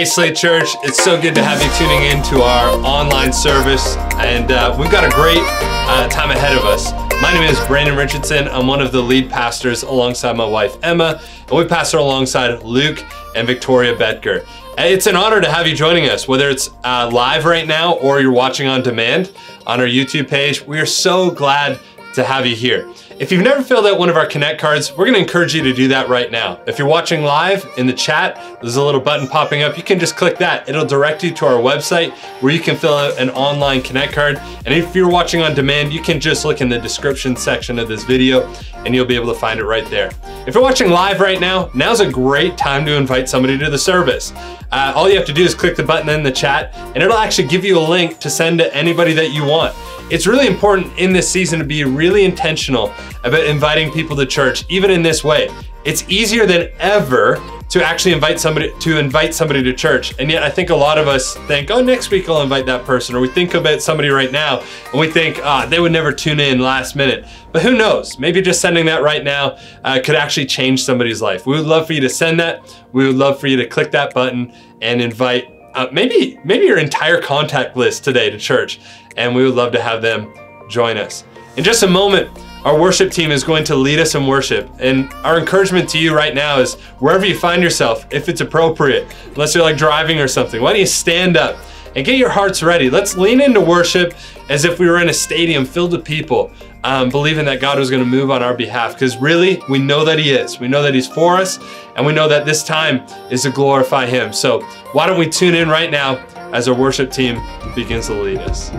Hey, Slate Church, it's so good to have you tuning in to our online service, and uh, we've got a great uh, time ahead of us. My name is Brandon Richardson. I'm one of the lead pastors alongside my wife Emma, and we pastor alongside Luke and Victoria Betker. It's an honor to have you joining us, whether it's uh, live right now or you're watching on demand on our YouTube page. We are so glad to have you here. If you've never filled out one of our Connect cards, we're gonna encourage you to do that right now. If you're watching live in the chat, there's a little button popping up. You can just click that. It'll direct you to our website where you can fill out an online Connect card. And if you're watching on demand, you can just look in the description section of this video and you'll be able to find it right there. If you're watching live right now, now's a great time to invite somebody to the service. Uh, all you have to do is click the button in the chat and it'll actually give you a link to send to anybody that you want. It's really important in this season to be really intentional about inviting people to church, even in this way. It's easier than ever to actually invite somebody to invite somebody to church. And yet I think a lot of us think, oh, next week I'll invite that person. Or we think about somebody right now and we think, ah, they would never tune in last minute. But who knows? Maybe just sending that right now uh, could actually change somebody's life. We would love for you to send that. We would love for you to click that button and invite uh, maybe maybe your entire contact list today to church and we would love to have them join us. In just a moment, our worship team is going to lead us in worship. And our encouragement to you right now is wherever you find yourself, if it's appropriate, unless you're like driving or something, why don't you stand up and get your hearts ready? Let's lean into worship as if we were in a stadium filled with people, um, believing that God was going to move on our behalf. Because really, we know that He is. We know that He's for us, and we know that this time is to glorify Him. So why don't we tune in right now as our worship team begins to lead us?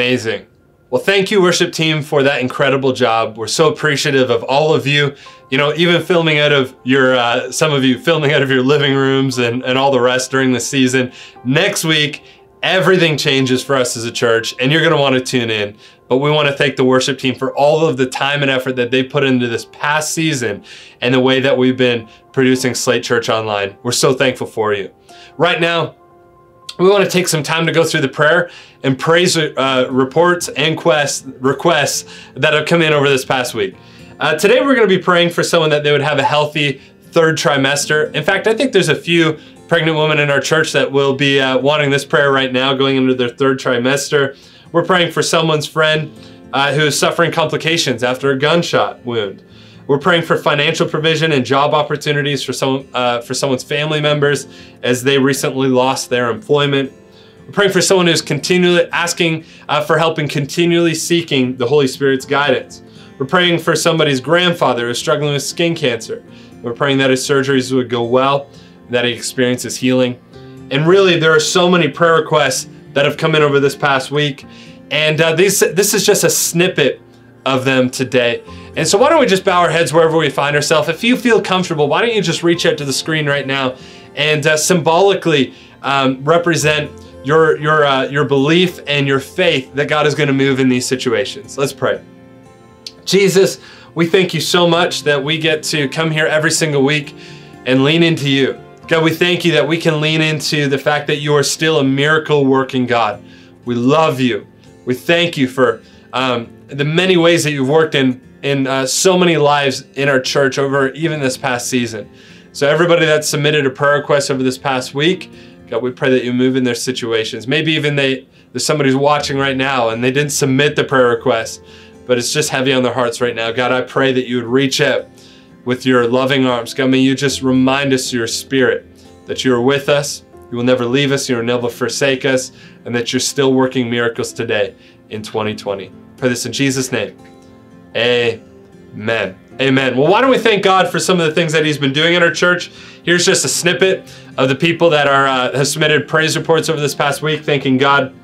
Amazing. Well, thank you, worship team, for that incredible job. We're so appreciative of all of you. You know, even filming out of your, uh, some of you filming out of your living rooms and, and all the rest during the season. Next week, everything changes for us as a church, and you're going to want to tune in. But we want to thank the worship team for all of the time and effort that they put into this past season and the way that we've been producing Slate Church Online. We're so thankful for you. Right now, we want to take some time to go through the prayer and praise uh, reports and quest, requests that have come in over this past week. Uh, today, we're going to be praying for someone that they would have a healthy third trimester. In fact, I think there's a few pregnant women in our church that will be uh, wanting this prayer right now, going into their third trimester. We're praying for someone's friend uh, who is suffering complications after a gunshot wound. We're praying for financial provision and job opportunities for some uh, for someone's family members as they recently lost their employment. We're praying for someone who's continually asking uh, for help and continually seeking the Holy Spirit's guidance. We're praying for somebody's grandfather who's struggling with skin cancer. We're praying that his surgeries would go well, that he experiences healing. And really, there are so many prayer requests that have come in over this past week. And uh, these, this is just a snippet of them today. And so, why don't we just bow our heads wherever we find ourselves? If you feel comfortable, why don't you just reach out to the screen right now and uh, symbolically um, represent your your uh, your belief and your faith that God is going to move in these situations? Let's pray. Jesus, we thank you so much that we get to come here every single week and lean into you. God, we thank you that we can lean into the fact that you are still a miracle working God. We love you. We thank you for um, the many ways that you've worked in in uh, so many lives in our church over even this past season. So everybody that submitted a prayer request over this past week, God, we pray that you move in their situations. Maybe even they there's somebody who's watching right now and they didn't submit the prayer request, but it's just heavy on their hearts right now. God, I pray that you would reach out with your loving arms. God, may you just remind us your spirit that you are with us. You will never leave us. You will never forsake us, and that you're still working miracles today in 2020. Pray this in Jesus' name. Amen. Amen. Well, why don't we thank God for some of the things that He's been doing in our church? Here's just a snippet of the people that are uh, have submitted praise reports over this past week, thanking God.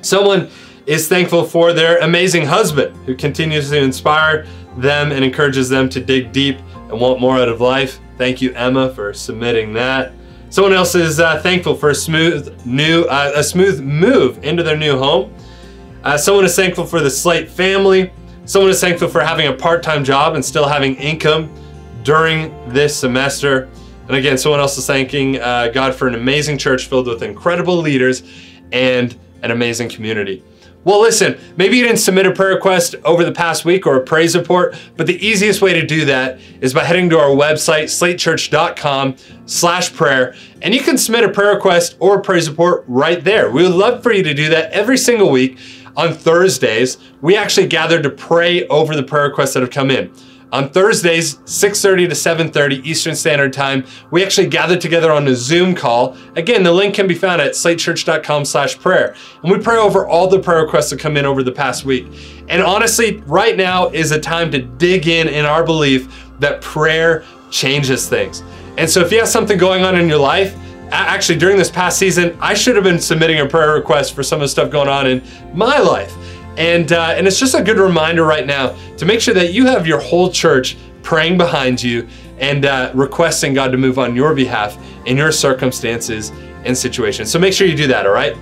Someone is thankful for their amazing husband, who continues to inspire them and encourages them to dig deep and want more out of life. Thank you, Emma, for submitting that. Someone else is uh, thankful for a smooth new uh, a smooth move into their new home. Uh, someone is thankful for the Slate family. Someone is thankful for having a part-time job and still having income during this semester. And again, someone else is thanking uh, God for an amazing church filled with incredible leaders and an amazing community. Well, listen, maybe you didn't submit a prayer request over the past week or a praise report, but the easiest way to do that is by heading to our website, slatechurch.com slash prayer, and you can submit a prayer request or a praise report right there. We would love for you to do that every single week. On Thursdays, we actually gather to pray over the prayer requests that have come in. On Thursdays, 6:30 to 7:30 Eastern Standard Time, we actually gather together on a Zoom call. Again, the link can be found at slatechurch.com/prayer. And we pray over all the prayer requests that come in over the past week. And honestly, right now is a time to dig in in our belief that prayer changes things. And so if you have something going on in your life, actually during this past season, I should have been submitting a prayer request for some of the stuff going on in my life. And, uh, and it's just a good reminder right now to make sure that you have your whole church praying behind you and uh, requesting God to move on your behalf in your circumstances and situations. So make sure you do that, all right?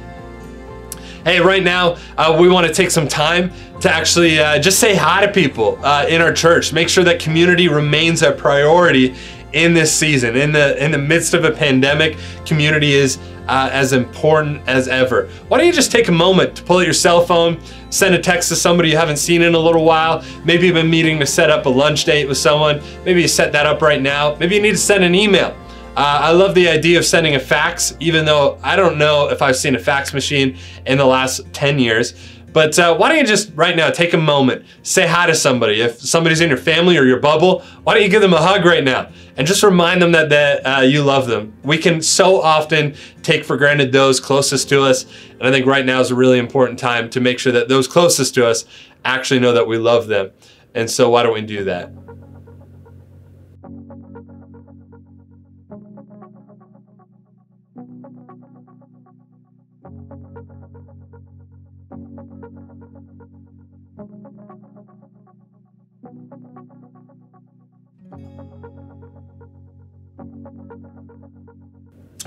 Hey, right now, uh, we want to take some time to actually uh, just say hi to people uh, in our church. Make sure that community remains a priority in this season. In the in the midst of a pandemic, community is uh, as important as ever. Why don't you just take a moment to pull out your cell phone, send a text to somebody you haven't seen in a little while. Maybe you've been meeting to set up a lunch date with someone. Maybe you set that up right now. Maybe you need to send an email. Uh, I love the idea of sending a fax, even though I don't know if I've seen a fax machine in the last 10 years. But uh, why don't you just right now take a moment, say hi to somebody. If somebody's in your family or your bubble, why don't you give them a hug right now and just remind them that, that uh, you love them. We can so often take for granted those closest to us. And I think right now is a really important time to make sure that those closest to us actually know that we love them. And so why don't we do that?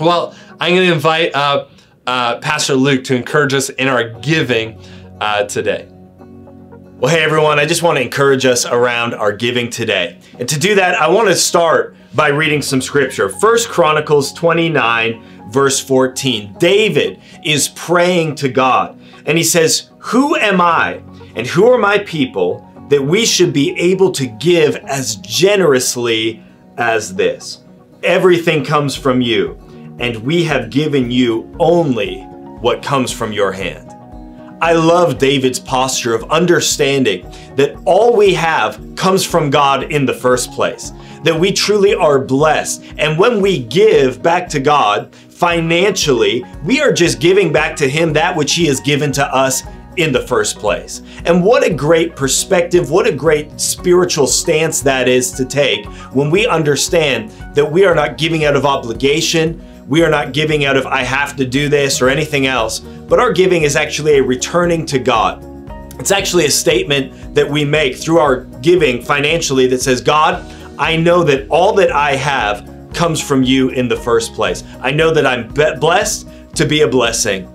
Well, I'm going to invite uh, uh, Pastor Luke to encourage us in our giving uh, today. Well, hey everyone, I just want to encourage us around our giving today. And to do that, I want to start by reading some scripture. First Chronicles 29, verse 14. David is praying to God, and he says, Who am I and who are my people that we should be able to give as generously as this? Everything comes from you, and we have given you only what comes from your hand. I love David's posture of understanding that all we have comes from God in the first place, that we truly are blessed. And when we give back to God financially, we are just giving back to Him that which He has given to us in the first place. And what a great perspective, what a great spiritual stance that is to take when we understand that we are not giving out of obligation, we are not giving out of, I have to do this or anything else, but our giving is actually a returning to God. It's actually a statement that we make through our giving financially that says, God, I know that all that I have comes from you in the first place. I know that I'm blessed to be a blessing.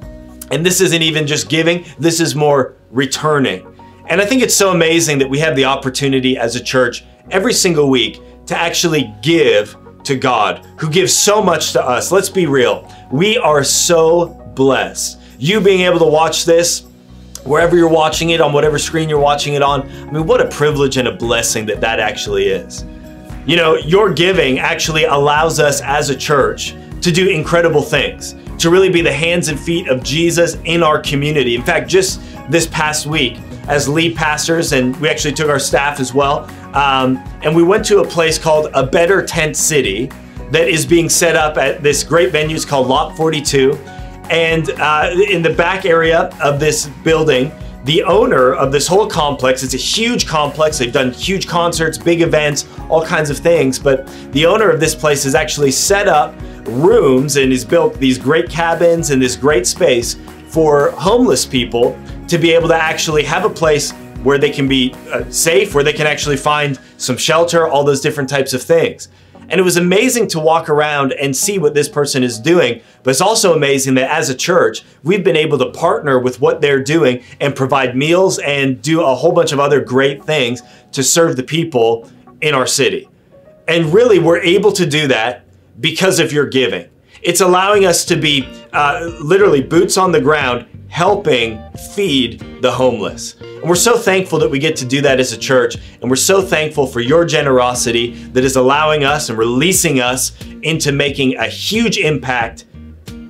And this isn't even just giving, this is more returning. And I think it's so amazing that we have the opportunity as a church every single week to actually give to God, who gives so much to us. Let's be real. We are so blessed. You being able to watch this, wherever you're watching it, on whatever screen you're watching it on, I mean, what a privilege and a blessing that that actually is. You know, your giving actually allows us as a church to do incredible things, to really be the hands and feet of Jesus in our community. In fact, just this past week, as lead pastors, and we actually took our staff as well, um, and we went to a place called A Better Tent City that is being set up at this great venue. It's called Lot 42. And uh, in the back area of this building, the owner of this whole complex, it's a huge complex. They've done huge concerts, big events, all kinds of things. But the owner of this place has actually set up rooms and he's built these great cabins and this great space for homeless people to be able to actually have a place where they can be uh, safe, where they can actually find some shelter, all those different types of things. And it was amazing to walk around and see what this person is doing. But it's also amazing that as a church, we've been able to partner with what they're doing and provide meals and do a whole bunch of other great things to serve the people in our city. And really, we're able to do that because of your giving. It's allowing us to be uh, literally boots on the ground, helping feed the homeless. And we're so thankful that we get to do that as a church. And we're so thankful for your generosity that is allowing us and releasing us into making a huge impact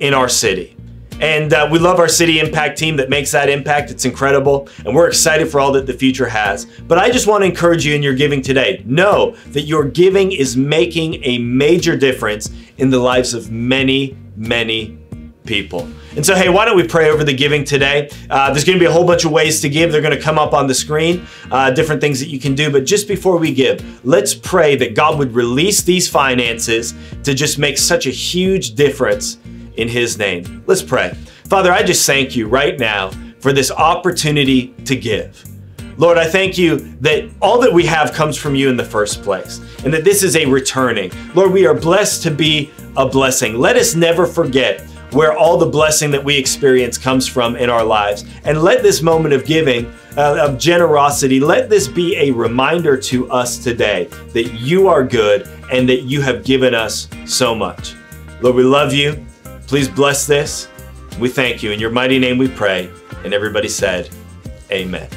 in our city. And uh, we love our City Impact team that makes that impact. It's incredible. And we're excited for all that the future has. But I just want to encourage you in your giving today. Know that your giving is making a major difference in the lives of many, many people. And so, hey, why don't we pray over the giving today? Uh, there's going to be a whole bunch of ways to give. They're going to come up on the screen, uh, different things that you can do. But just before we give, let's pray that God would release these finances to just make such a huge difference in His name. Let's pray. Father, I just thank you right now for this opportunity to give. Lord, I thank you that all that we have comes from you in the first place and that this is a returning. Lord, we are blessed to be a blessing. Let us never forget where all the blessing that we experience comes from in our lives. And let this moment of giving, uh, of generosity, let this be a reminder to us today that you are good and that you have given us so much. Lord, we love you. Please bless this. We thank you. In your mighty name we pray. And everybody said, Amen.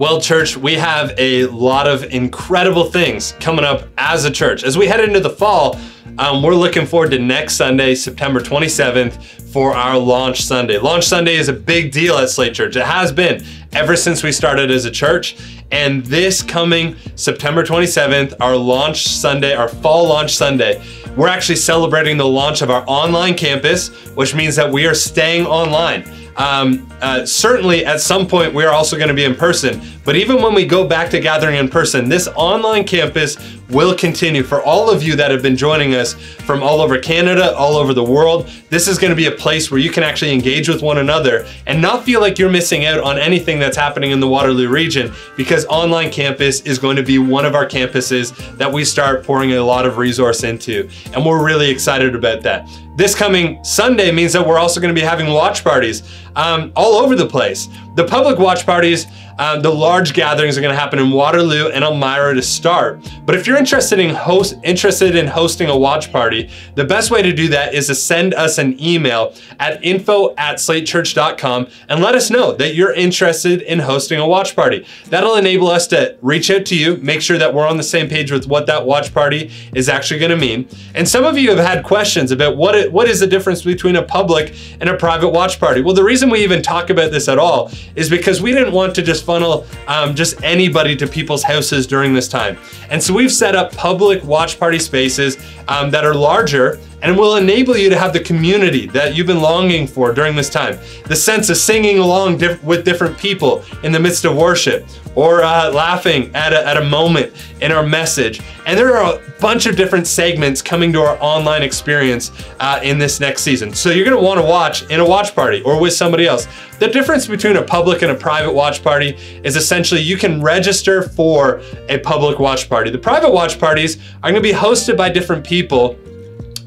Well, church, we have a lot of incredible things coming up as a church. As we head into the fall, um, we're looking forward to next Sunday, September 27th, for our Launch Sunday. Launch Sunday is a big deal at Slate Church. It has been ever since we started as a church. And this coming September 27th, our launch Sunday, our fall launch Sunday, we're actually celebrating the launch of our online campus, which means that we are staying online. Um, uh, certainly, at some point, we are also going to be in person, but even when we go back to gathering in person, this online campus will continue for all of you that have been joining us from all over Canada, all over the world. This is going to be a place where you can actually engage with one another and not feel like you're missing out on anything that's happening in the Waterloo region because online campus is going to be one of our campuses that we start pouring a lot of resource into. And we're really excited about that. This coming Sunday means that we're also going to be having watch parties um, all over the place. The public watch parties, um, the large gatherings are going to happen in Waterloo and Elmira to start. But if you're interested in host interested in hosting a watch party, the best way to do that is to send us an email at info at slatechurch.com and let us know that you're interested in hosting a watch party. That'll enable us to reach out to you, make sure that we're on the same page with what that watch party is actually going to mean. And some of you have had questions about what it, what is the difference between a public and a private watch party. Well, the reason we even talk about this at all is because we didn't want to just funnel um, just anybody to people's houses during this time. And so we've set up public watch party spaces um, that are larger and will enable you to have the community that you've been longing for during this time. The sense of singing along diff- with different people in the midst of worship or uh, laughing at a, at a moment in our message. And there are a bunch of different segments coming to our online experience uh, in this next season. So you're gonna wanna watch in a watch party or with somebody else. The difference between a public and a private watch party is essentially you can register for a public watch party. The private watch parties are gonna be hosted by different people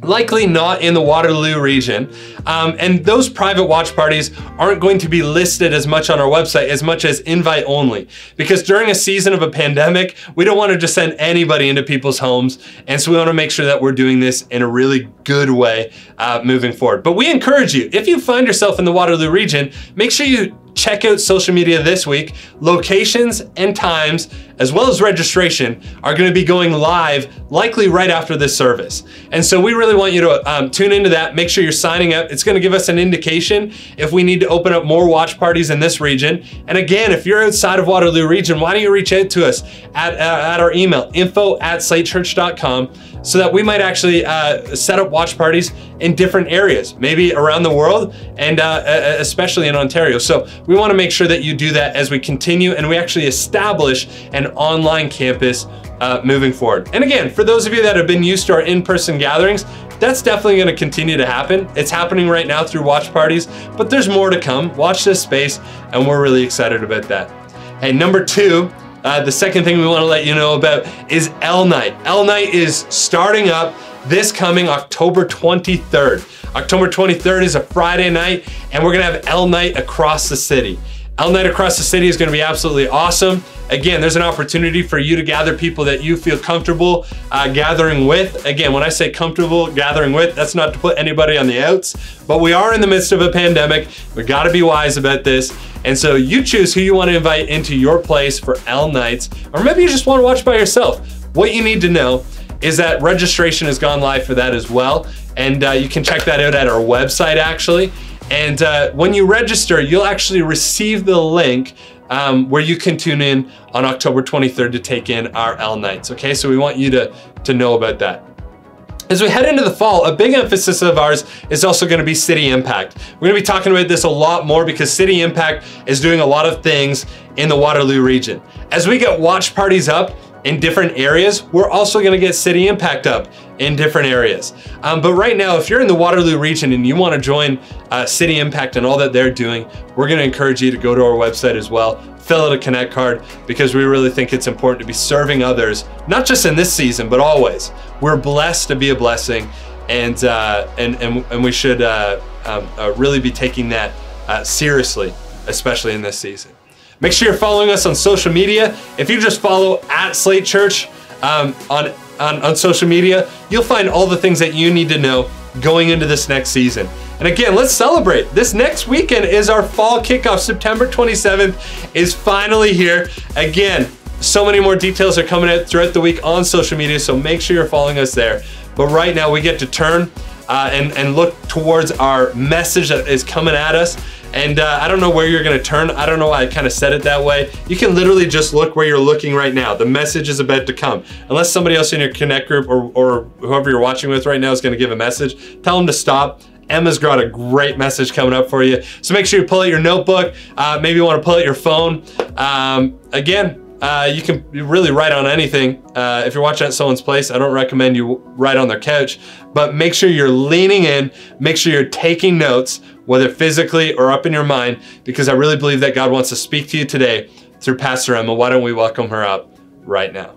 likely not in the Waterloo region. Um, and those private watch parties aren't going to be listed as much on our website as much as invite only. Because during a season of a pandemic, we don't want to just send anybody into people's homes. And so we want to make sure that we're doing this in a really good way uh, moving forward. But we encourage you, if you find yourself in the Waterloo region, make sure you check out social media this week. Locations and times, as well as registration, are going to be going live likely right after this service. And so we really want you to um, tune into that. Make sure you're signing up. It's going to give us an indication if we need to open up more watch parties in this region. And again, if you're outside of Waterloo region, why don't you reach out to us at, uh, at our email, info at slatechurch.com so that we might actually uh, set up watch parties in different areas, maybe around the world and uh, especially in Ontario. So we want to make sure that you do that as we continue and we actually establish an online campus uh, moving forward. And again, for those of you that have been used to our in-person gatherings, that's definitely to continue to happen. It's happening right now through watch parties, but there's more to come. Watch this space, and we're really excited about that. Hey, number two, uh, the second thing we want to let you know about is L Night. L Night is starting up this coming October 23rd. October 23rd is a Friday night, and we're gonna have L Night across the city. L Night across the city is gonna be absolutely awesome. Again, there's an opportunity for you to gather people that you feel comfortable uh, gathering with. Again, when I say comfortable gathering with, that's not to put anybody on the outs, but we are in the midst of a pandemic. We gotta be wise about this. And so you choose who you wanna invite into your place for L Nights, or maybe you just wanna watch by yourself. What you need to know is that registration has gone live for that as well. And uh, you can check that out at our website actually. And uh, when you register, you'll actually receive the link um, where you can tune in on October 23rd to take in our L nights. Okay, so we want you to, to know about that. As we head into the fall, a big emphasis of ours is also to be City Impact. We're to be talking about this a lot more because City Impact is doing a lot of things in the Waterloo region. As we get watch parties up, in different areas, we're also gonna get City Impact up in different areas. Um, but right now, if you're in the Waterloo region and you wanna join uh, City Impact and all that they're doing, we're gonna encourage you to go to our website as well, fill out a Connect card, because we really think it's important to be serving others, not just in this season, but always. We're blessed to be a blessing, and, uh, and, and, and we should uh, um, uh, really be taking that uh, seriously, especially in this season. Make sure you're following us on social media. If you just follow at Slate Church um, on, on, on social media, you'll find all the things that you need to know going into this next season. And again, let's celebrate. This next weekend is our fall kickoff. September 27th is finally here. Again, so many more details are coming out throughout the week on social media, so make sure you're following us there. But right now, we get to turn uh, and, and look towards our message that is coming at us. And uh, I don't know where you're gonna turn. I don't know why I kind of said it that way. You can literally just look where you're looking right now. The message is about to come. Unless somebody else in your Connect group or, or whoever you're watching with right now is gonna give a message, tell them to stop Emma's got a great message coming up for you. So make sure you pull out your notebook. Uh, maybe you want to pull out your phone. Um, again, uh, you can really write on anything. Uh, if you're watching at someone's place, I don't recommend you write on their couch, but make sure you're leaning in, make sure you're taking notes, whether physically or up in your mind, because I really believe that God wants to speak to you today through Pastor Emma. Why don't we welcome her up right now?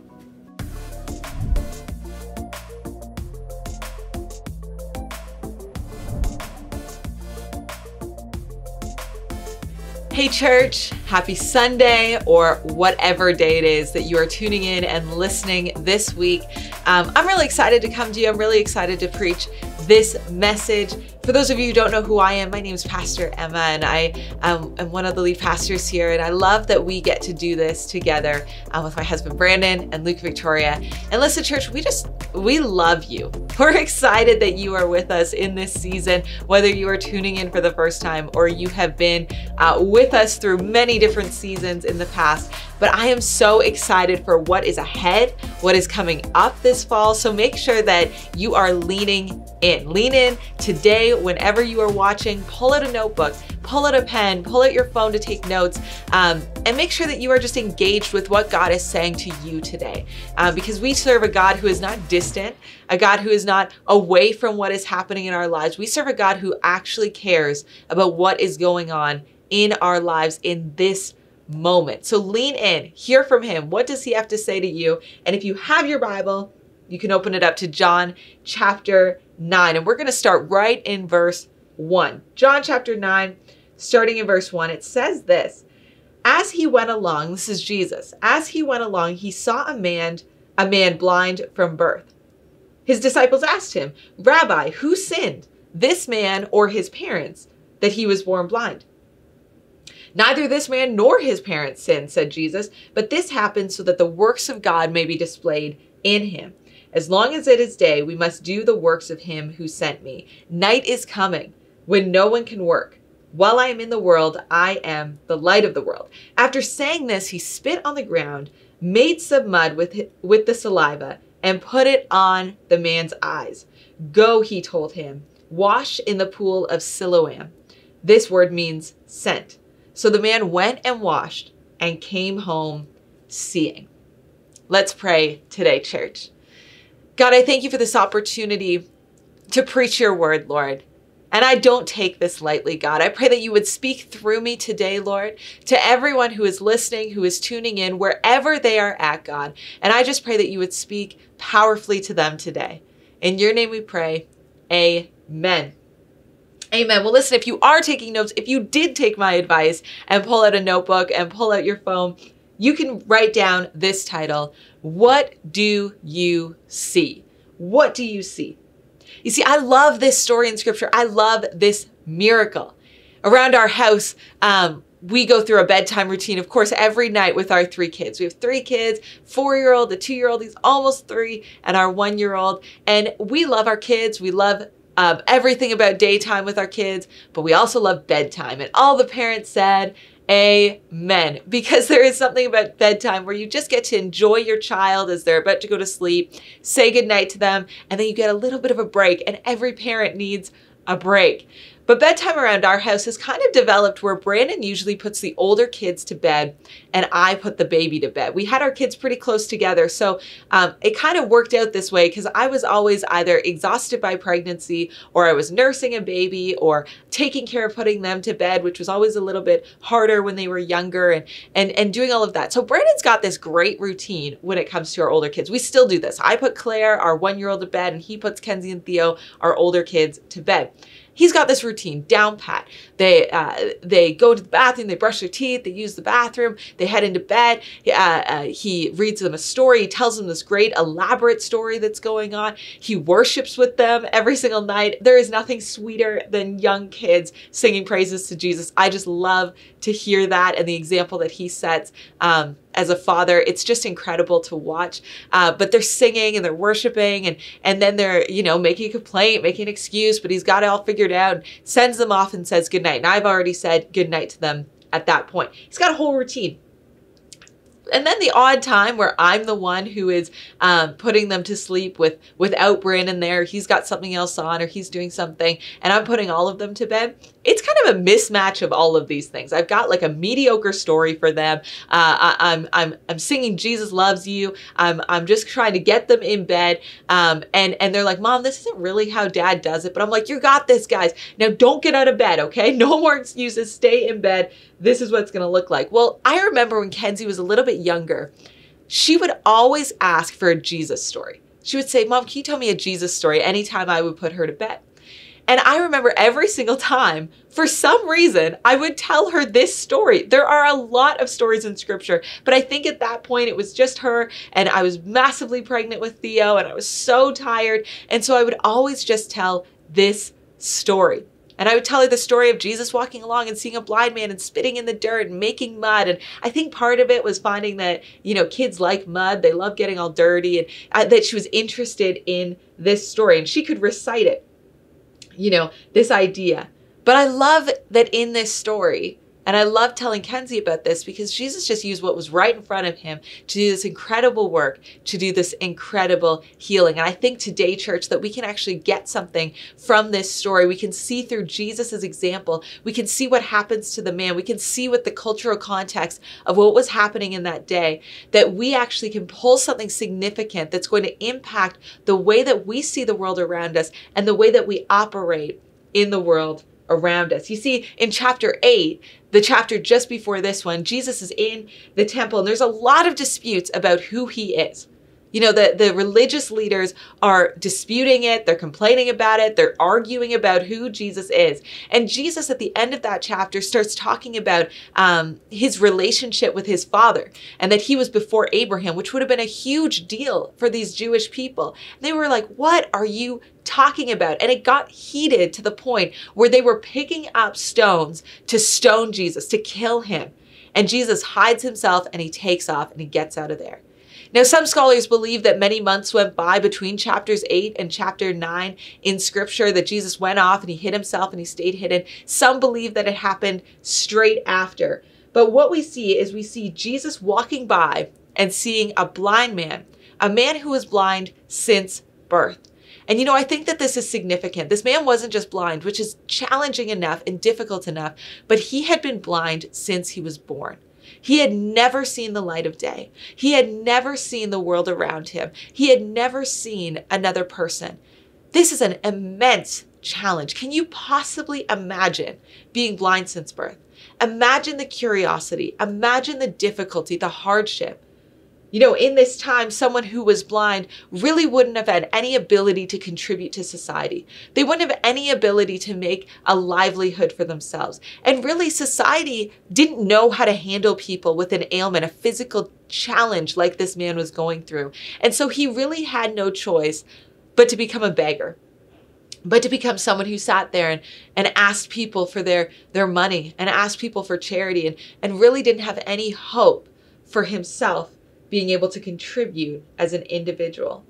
Hey, church, happy Sunday or whatever day it is that you are tuning in and listening this week. Um, I'm really excited to come to you. I'm really excited to preach this message. For those of you who don't know who I am, my name is Pastor Emma, and I um, am one of the lead pastors here. And I love that we get to do this together uh, with my husband Brandon and Luke Victoria. And listen, church, we just we love you. We're excited that you are with us in this season, whether you are tuning in for the first time or you have been uh, with us through many different seasons in the past. But I am so excited for what is ahead, what is coming up this fall. So make sure that you are leaning in. Lean in today, whenever you are watching, pull out a notebook, pull out a pen, pull out your phone to take notes, um, and make sure that you are just engaged with what God is saying to you today. Uh, because we serve a God who is not distant, a God who is not away from what is happening in our lives. We serve a God who actually cares about what is going on in our lives in this moment. So lean in, hear from him. What does he have to say to you? And if you have your Bible, you can open it up to John chapter 9. And we're going to start right in verse 1. John chapter 9, starting in verse 1, it says this As he went along, this is Jesus, as he went along, he saw a man, a man blind from birth. His disciples asked him, Rabbi, who sinned, this man or his parents, that he was born blind? Neither this man nor his parents sinned, said Jesus, but this happened so that the works of God may be displayed in him. As long as it is day, we must do the works of him who sent me. Night is coming when no one can work. While I am in the world, I am the light of the world. After saying this, he spit on the ground, made some mud with, with the saliva, and put it on the man's eyes. Go, he told him, wash in the pool of Siloam. This word means sent. So the man went and washed and came home seeing. Let's pray today, church. God, I thank you for this opportunity to preach your word, Lord. And I don't take this lightly, God. I pray that you would speak through me today, Lord, to everyone who is listening, who is tuning in, wherever they are at, God. And I just pray that you would speak powerfully to them today. In your name we pray. Amen. Amen. Well, listen, if you are taking notes, if you did take my advice and pull out a notebook and pull out your phone, you can write down this title What do you see? What do you see? You see, I love this story in scripture. I love this miracle. Around our house, um, we go through a bedtime routine, of course, every night with our three kids. We have three kids four year old, a two year old, he's almost three, and our one year old. And we love our kids. We love um, everything about daytime with our kids, but we also love bedtime. And all the parents said, Amen. Because there is something about bedtime where you just get to enjoy your child as they're about to go to sleep, say goodnight to them, and then you get a little bit of a break. And every parent needs a break. But bedtime around our house has kind of developed where Brandon usually puts the older kids to bed and I put the baby to bed. We had our kids pretty close together. So um, it kind of worked out this way because I was always either exhausted by pregnancy or I was nursing a baby or taking care of putting them to bed, which was always a little bit harder when they were younger and, and, and doing all of that. So Brandon's got this great routine when it comes to our older kids. We still do this. I put Claire, our one year old, to bed and he puts Kenzie and Theo, our older kids, to bed he's got this routine down pat. They uh, they go to the bathroom, they brush their teeth, they use the bathroom, they head into bed. Uh, uh, he reads them a story. He tells them this great elaborate story that's going on. He worships with them every single night. There is nothing sweeter than young kids singing praises to Jesus. I just love to hear that and the example that he sets. Um, as a father. It's just incredible to watch. Uh, but they're singing and they're worshiping and and then they're you know making a complaint, making an excuse, but he's got it all figured out. Sends them off and says goodnight. And I've already said goodnight to them at that point. He's got a whole routine. and then the odd time where I'm the one who is um, putting them to sleep with without Brandon there. He's got something else on, or he's doing something, and I'm putting all of them to bed. It's kind of a mismatch of all of these things. I've got like a mediocre story for them. Uh, I, I'm I'm I'm singing Jesus loves you. I'm I'm just trying to get them in bed, um, and and they're like, Mom, this isn't really how Dad does it. But I'm like, you got this, guys. Now don't get out of bed, okay? No more excuses. Stay in bed. This is what it's gonna look like. Well, I remember when Kenzie was a little bit younger, she would always ask for a Jesus story. She would say, Mom, can you tell me a Jesus story anytime I would put her to bed? And I remember every single time, for some reason, I would tell her this story. There are a lot of stories in scripture, but I think at that point it was just her, and I was massively pregnant with Theo, and I was so tired. And so I would always just tell this story. And I would tell her the story of Jesus walking along and seeing a blind man and spitting in the dirt and making mud. And I think part of it was finding that, you know, kids like mud, they love getting all dirty, and uh, that she was interested in this story and she could recite it, you know, this idea. But I love that in this story, and I love telling Kenzie about this because Jesus just used what was right in front of him to do this incredible work, to do this incredible healing. And I think today, church, that we can actually get something from this story. We can see through Jesus' example. We can see what happens to the man. We can see what the cultural context of what was happening in that day, that we actually can pull something significant that's going to impact the way that we see the world around us and the way that we operate in the world around us. You see, in chapter 8, the chapter just before this one, Jesus is in the temple and there's a lot of disputes about who he is. You know, the, the religious leaders are disputing it, they're complaining about it, they're arguing about who Jesus is. And Jesus, at the end of that chapter, starts talking about um, his relationship with his father and that he was before Abraham, which would have been a huge deal for these Jewish people. They were like, What are you talking about? And it got heated to the point where they were picking up stones to stone Jesus, to kill him. And Jesus hides himself and he takes off and he gets out of there. Now, some scholars believe that many months went by between chapters 8 and chapter 9 in scripture, that Jesus went off and he hid himself and he stayed hidden. Some believe that it happened straight after. But what we see is we see Jesus walking by and seeing a blind man, a man who was blind since birth. And you know, I think that this is significant. This man wasn't just blind, which is challenging enough and difficult enough, but he had been blind since he was born. He had never seen the light of day. He had never seen the world around him. He had never seen another person. This is an immense challenge. Can you possibly imagine being blind since birth? Imagine the curiosity, imagine the difficulty, the hardship. You know, in this time, someone who was blind really wouldn't have had any ability to contribute to society. They wouldn't have any ability to make a livelihood for themselves. And really, society didn't know how to handle people with an ailment, a physical challenge like this man was going through. And so he really had no choice but to become a beggar but to become someone who sat there and, and asked people for their, their money and asked people for charity and, and really didn't have any hope for himself being able to contribute as an individual.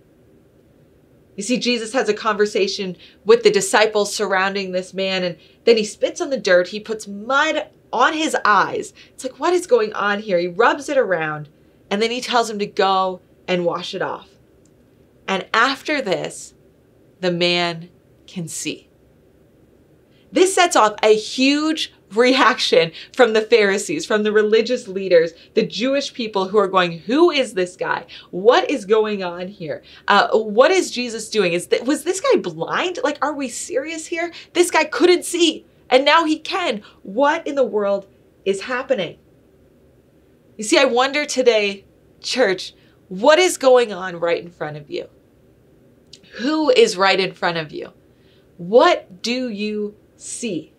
You see, Jesus has a conversation with the disciples surrounding this man, and then he spits on the dirt. He puts mud on his eyes. It's like, what is going on here? He rubs it around, and then he tells him to go and wash it off. And after this, the man can see. This sets off a huge reaction from the Pharisees, from the religious leaders, the Jewish people who are going, Who is this guy? What is going on here? Uh, what is Jesus doing? Is th- Was this guy blind? Like, are we serious here? This guy couldn't see, and now he can. What in the world is happening? You see, I wonder today, church, what is going on right in front of you? Who is right in front of you? What do you see?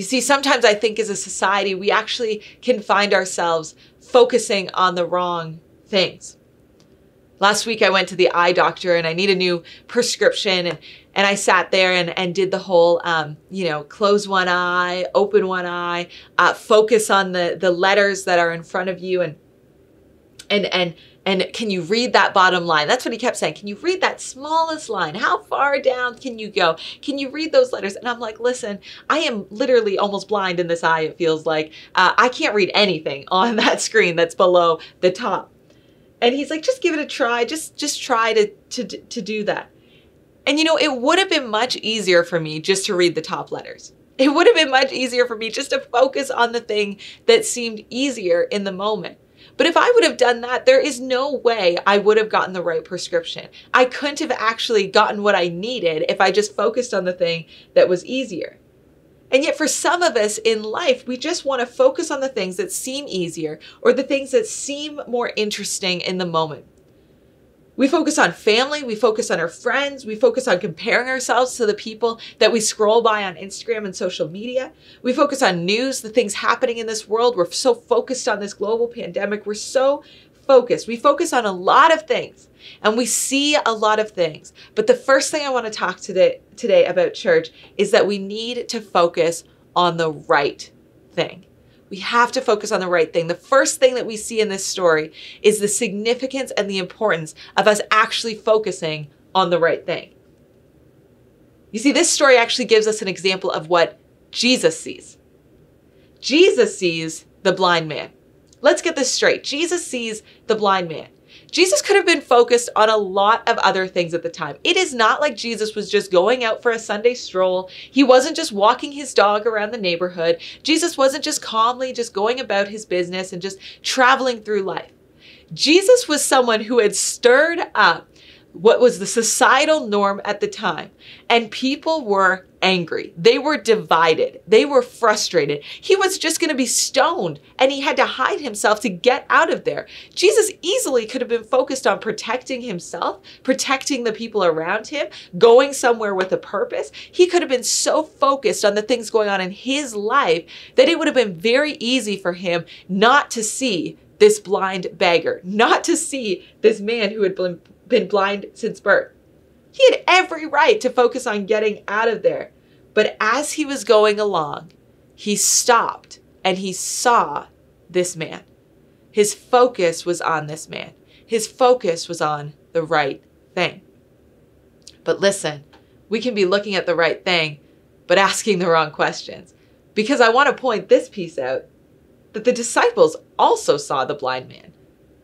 You see, sometimes I think as a society, we actually can find ourselves focusing on the wrong things. Last week, I went to the eye doctor and I need a new prescription. And, and I sat there and, and did the whole, um, you know, close one eye, open one eye, uh, focus on the, the letters that are in front of you and, and, and And can you read that bottom line? That's what he kept saying. Can you read that smallest line? How far down can you go? Can you read those letters? And I'm like, listen, I am literally almost blind in this eye, it feels like. Uh, I can't read anything on that screen that's below the top. And he's like, just give it a try. Just just try to to to do that. And you know, it would have been much easier for me just to read the top letters. It would have been much easier for me just to focus on the thing that seemed easier in the moment. But if I would have done that, there is no way I would have gotten the right prescription. I couldn't have actually gotten what I needed if I just focused on the thing that was easier. And yet, for some of us in life, we just want to focus on the things that seem easier or the things that seem more interesting in the moment. We focus on family, we focus on our friends, we focus on comparing ourselves to the people that we scroll by on Instagram and social media. We focus on news, the things happening in this world. We're so focused on this global pandemic. We're so focused. We focus on a lot of things and we see a lot of things. But the first thing I want to talk today today about church is that we need to focus on the right thing. We have to focus on the right thing. The first thing that we see in this story is the significance and the importance of us actually focusing on the right thing. You see, this story actually gives us an example of what Jesus sees. Jesus sees the blind man. Let's get this straight. Jesus sees the blind man. Jesus could have been focused on a lot of other things at the time. It is not like Jesus was just going out for a Sunday stroll. He wasn't just walking his dog around the neighborhood. Jesus wasn't just calmly just going about his business and just traveling through life. Jesus was someone who had stirred up what was the societal norm at the time. And people were angry. They were divided. They were frustrated. He was just going to be stoned and he had to hide himself to get out of there. Jesus easily could have been focused on protecting himself, protecting the people around him, going somewhere with a purpose. He could have been so focused on the things going on in his life that it would have been very easy for him not to see this blind beggar, not to see this man who had been been blind since birth. He had every right to focus on getting out of there. But as he was going along, he stopped and he saw this man. His focus was on this man. His focus was on the right thing. But listen, we can be looking at the right thing, but asking the wrong questions. Because I want to point this piece out that the disciples also saw the blind man.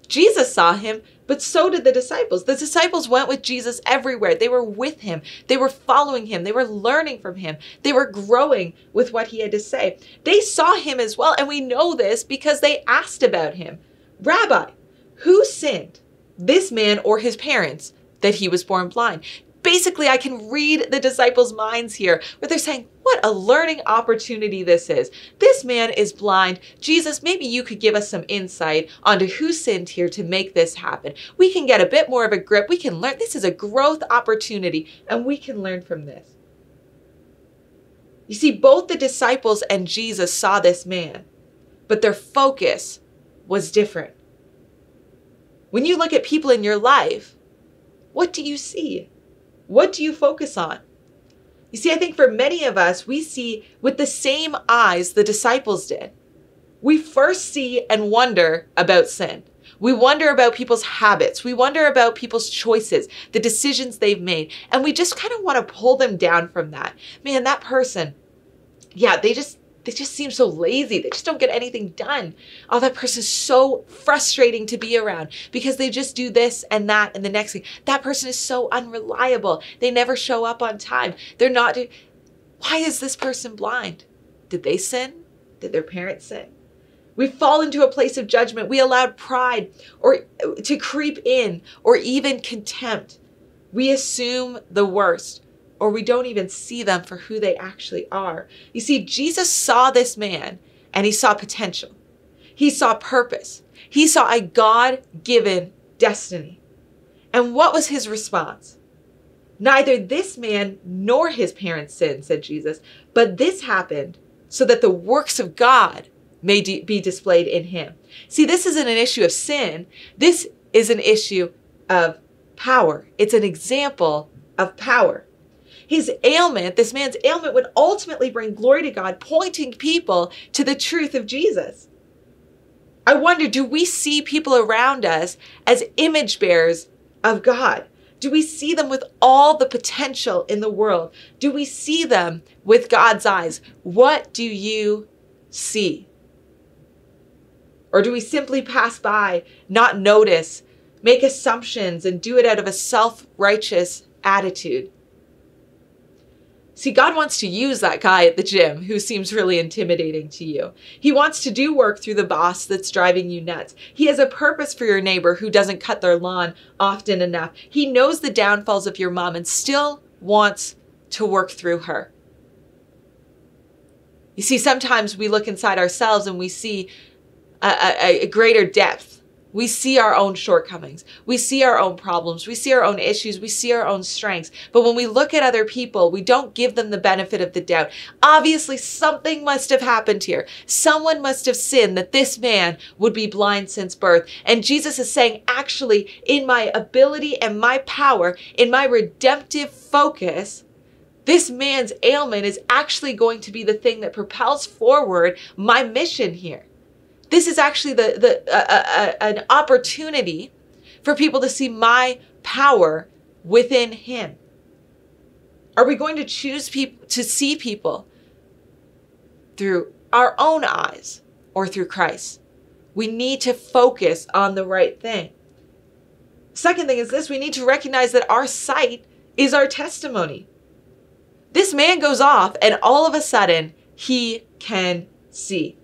Jesus saw him, but so did the disciples. The disciples went with Jesus everywhere. They were with him. They were following him. They were learning from him. They were growing with what he had to say. They saw him as well. And we know this because they asked about him Rabbi, who sinned, this man or his parents, that he was born blind? Basically, I can read the disciples' minds here where they're saying, What a learning opportunity this is. This man is blind. Jesus, maybe you could give us some insight onto who sinned here to make this happen. We can get a bit more of a grip. We can learn. This is a growth opportunity, and we can learn from this. You see, both the disciples and Jesus saw this man, but their focus was different. When you look at people in your life, what do you see? What do you focus on? You see, I think for many of us, we see with the same eyes the disciples did. We first see and wonder about sin. We wonder about people's habits. We wonder about people's choices, the decisions they've made. And we just kind of want to pull them down from that. Man, that person, yeah, they just they just seem so lazy. They just don't get anything done. Oh, that person's so frustrating to be around because they just do this and that and the next thing. That person is so unreliable. They never show up on time. They're not. Why is this person blind? Did they sin? Did their parents sin? We fall into a place of judgment. We allowed pride or to creep in or even contempt. We assume the worst or we don't even see them for who they actually are. You see, Jesus saw this man and he saw potential. He saw purpose. He saw a God given destiny. And what was his response? Neither this man nor his parents sinned, said Jesus, but this happened so that the works of God may de- be displayed in him. See, this isn't an issue of sin. This is an issue of power. It's an example of power. His ailment, this man's ailment, would ultimately bring glory to God, pointing people to the truth of Jesus. I wonder do we see people around us as image bearers of God? Do we see them with all the potential in the world? Do we see them with God's eyes? What do you see? Or do we simply pass by, not notice, make assumptions, and do it out of a self righteous attitude? See, God wants to use that guy at the gym who seems really intimidating to you. He wants to do work through the boss that's driving you nuts. He has a purpose for your neighbor who doesn't cut their lawn often enough. He knows the downfalls of your mom and still wants to work through her. You see, sometimes we look inside ourselves and we see a, a, a greater depth we see our own shortcomings. We see our own problems. We see our own issues. We see our own strengths. But when we look at other people, we don't give them the benefit of the doubt. Obviously, something must have happened here. Someone must have sinned that this man would be blind since birth. And Jesus is saying, actually, in my ability and my power, in my redemptive focus, this man's ailment is actually going to be the thing that propels forward my mission here. This is actually the, the uh, uh, an opportunity for people to see my power within him. Are we going to choose people to see people through our own eyes or through Christ? We need to focus on the right thing. Second thing is this we need to recognize that our sight is our testimony. This man goes off, and all of a sudden, he can see.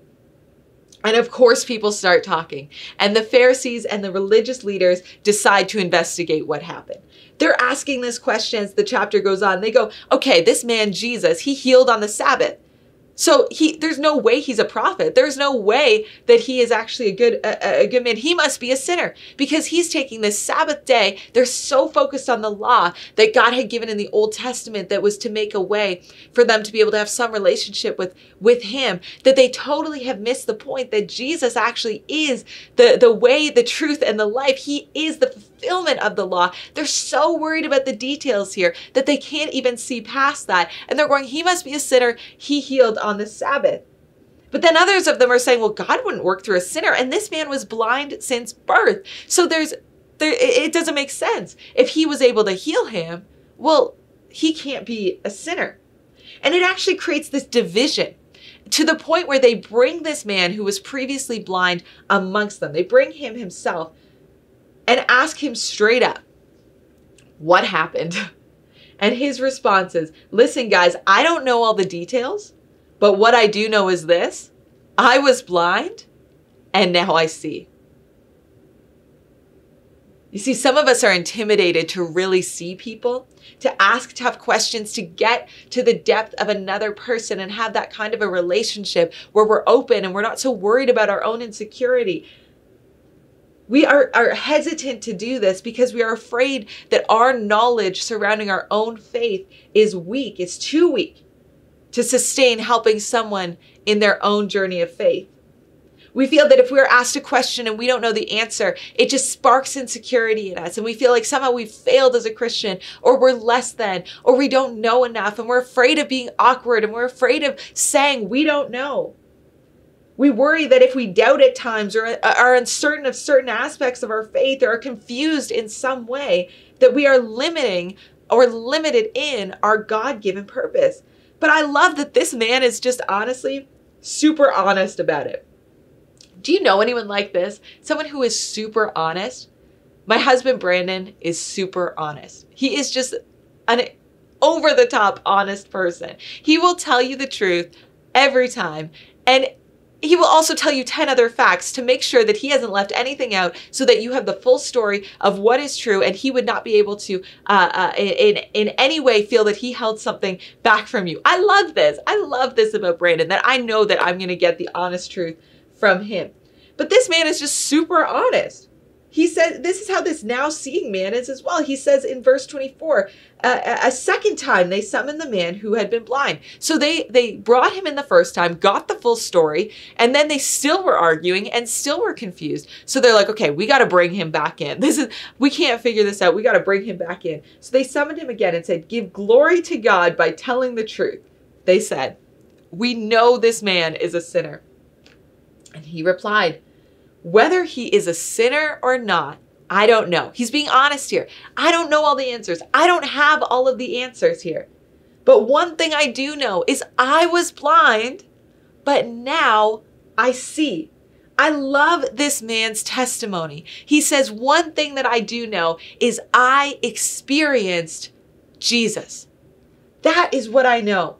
And of course, people start talking, and the Pharisees and the religious leaders decide to investigate what happened. They're asking this question as the chapter goes on. They go, okay, this man, Jesus, he healed on the Sabbath. So he, there's no way he's a prophet. There's no way that he is actually a good, a, a, good man. He must be a sinner because he's taking this Sabbath day. They're so focused on the law that God had given in the Old Testament that was to make a way for them to be able to have some relationship with, with him that they totally have missed the point that Jesus actually is the, the way, the truth, and the life. He is the fulfillment of the law. They're so worried about the details here that they can't even see past that. And they're going, he must be a sinner. He healed on the Sabbath. But then others of them are saying, well, God wouldn't work through a sinner. And this man was blind since birth. So there's, there, it doesn't make sense. If he was able to heal him, well, he can't be a sinner. And it actually creates this division to the point where they bring this man who was previously blind amongst them. They bring him himself and ask him straight up, what happened? And his response is, listen, guys, I don't know all the details, but what I do know is this I was blind and now I see. You see, some of us are intimidated to really see people, to ask tough questions, to get to the depth of another person and have that kind of a relationship where we're open and we're not so worried about our own insecurity. We are, are hesitant to do this because we are afraid that our knowledge surrounding our own faith is weak, it's too weak to sustain helping someone in their own journey of faith. We feel that if we're asked a question and we don't know the answer, it just sparks insecurity in us. And we feel like somehow we've failed as a Christian, or we're less than, or we don't know enough. And we're afraid of being awkward and we're afraid of saying we don't know. We worry that if we doubt at times or uh, are uncertain of certain aspects of our faith or are confused in some way, that we are limiting or limited in our God given purpose. But I love that this man is just honestly super honest about it. Do you know anyone like this? Someone who is super honest? My husband Brandon is super honest. He is just an over the top honest person. He will tell you the truth every time. And he will also tell you 10 other facts to make sure that he hasn't left anything out so that you have the full story of what is true and he would not be able to uh, uh, in, in any way feel that he held something back from you. I love this. I love this about brandon that i know that i'm going to get the honest truth from him. But this man is just super honest he said this is how this now seeing man is as well. He says in verse 24 uh, a second time they summoned the man who had been blind. So they they brought him in the first time got the full story and then they still were arguing and still were confused. So they're like okay we got to bring him back in. This is we can't figure this out. We got to bring him back in. So they summoned him again and said give glory to god by telling the truth. They said we know this man is a sinner. And he replied Whether he is a sinner or not, I don't know. He's being honest here. I don't know all the answers. I don't have all of the answers here. But one thing I do know is I was blind, but now I see. I love this man's testimony. He says, One thing that I do know is I experienced Jesus. That is what I know.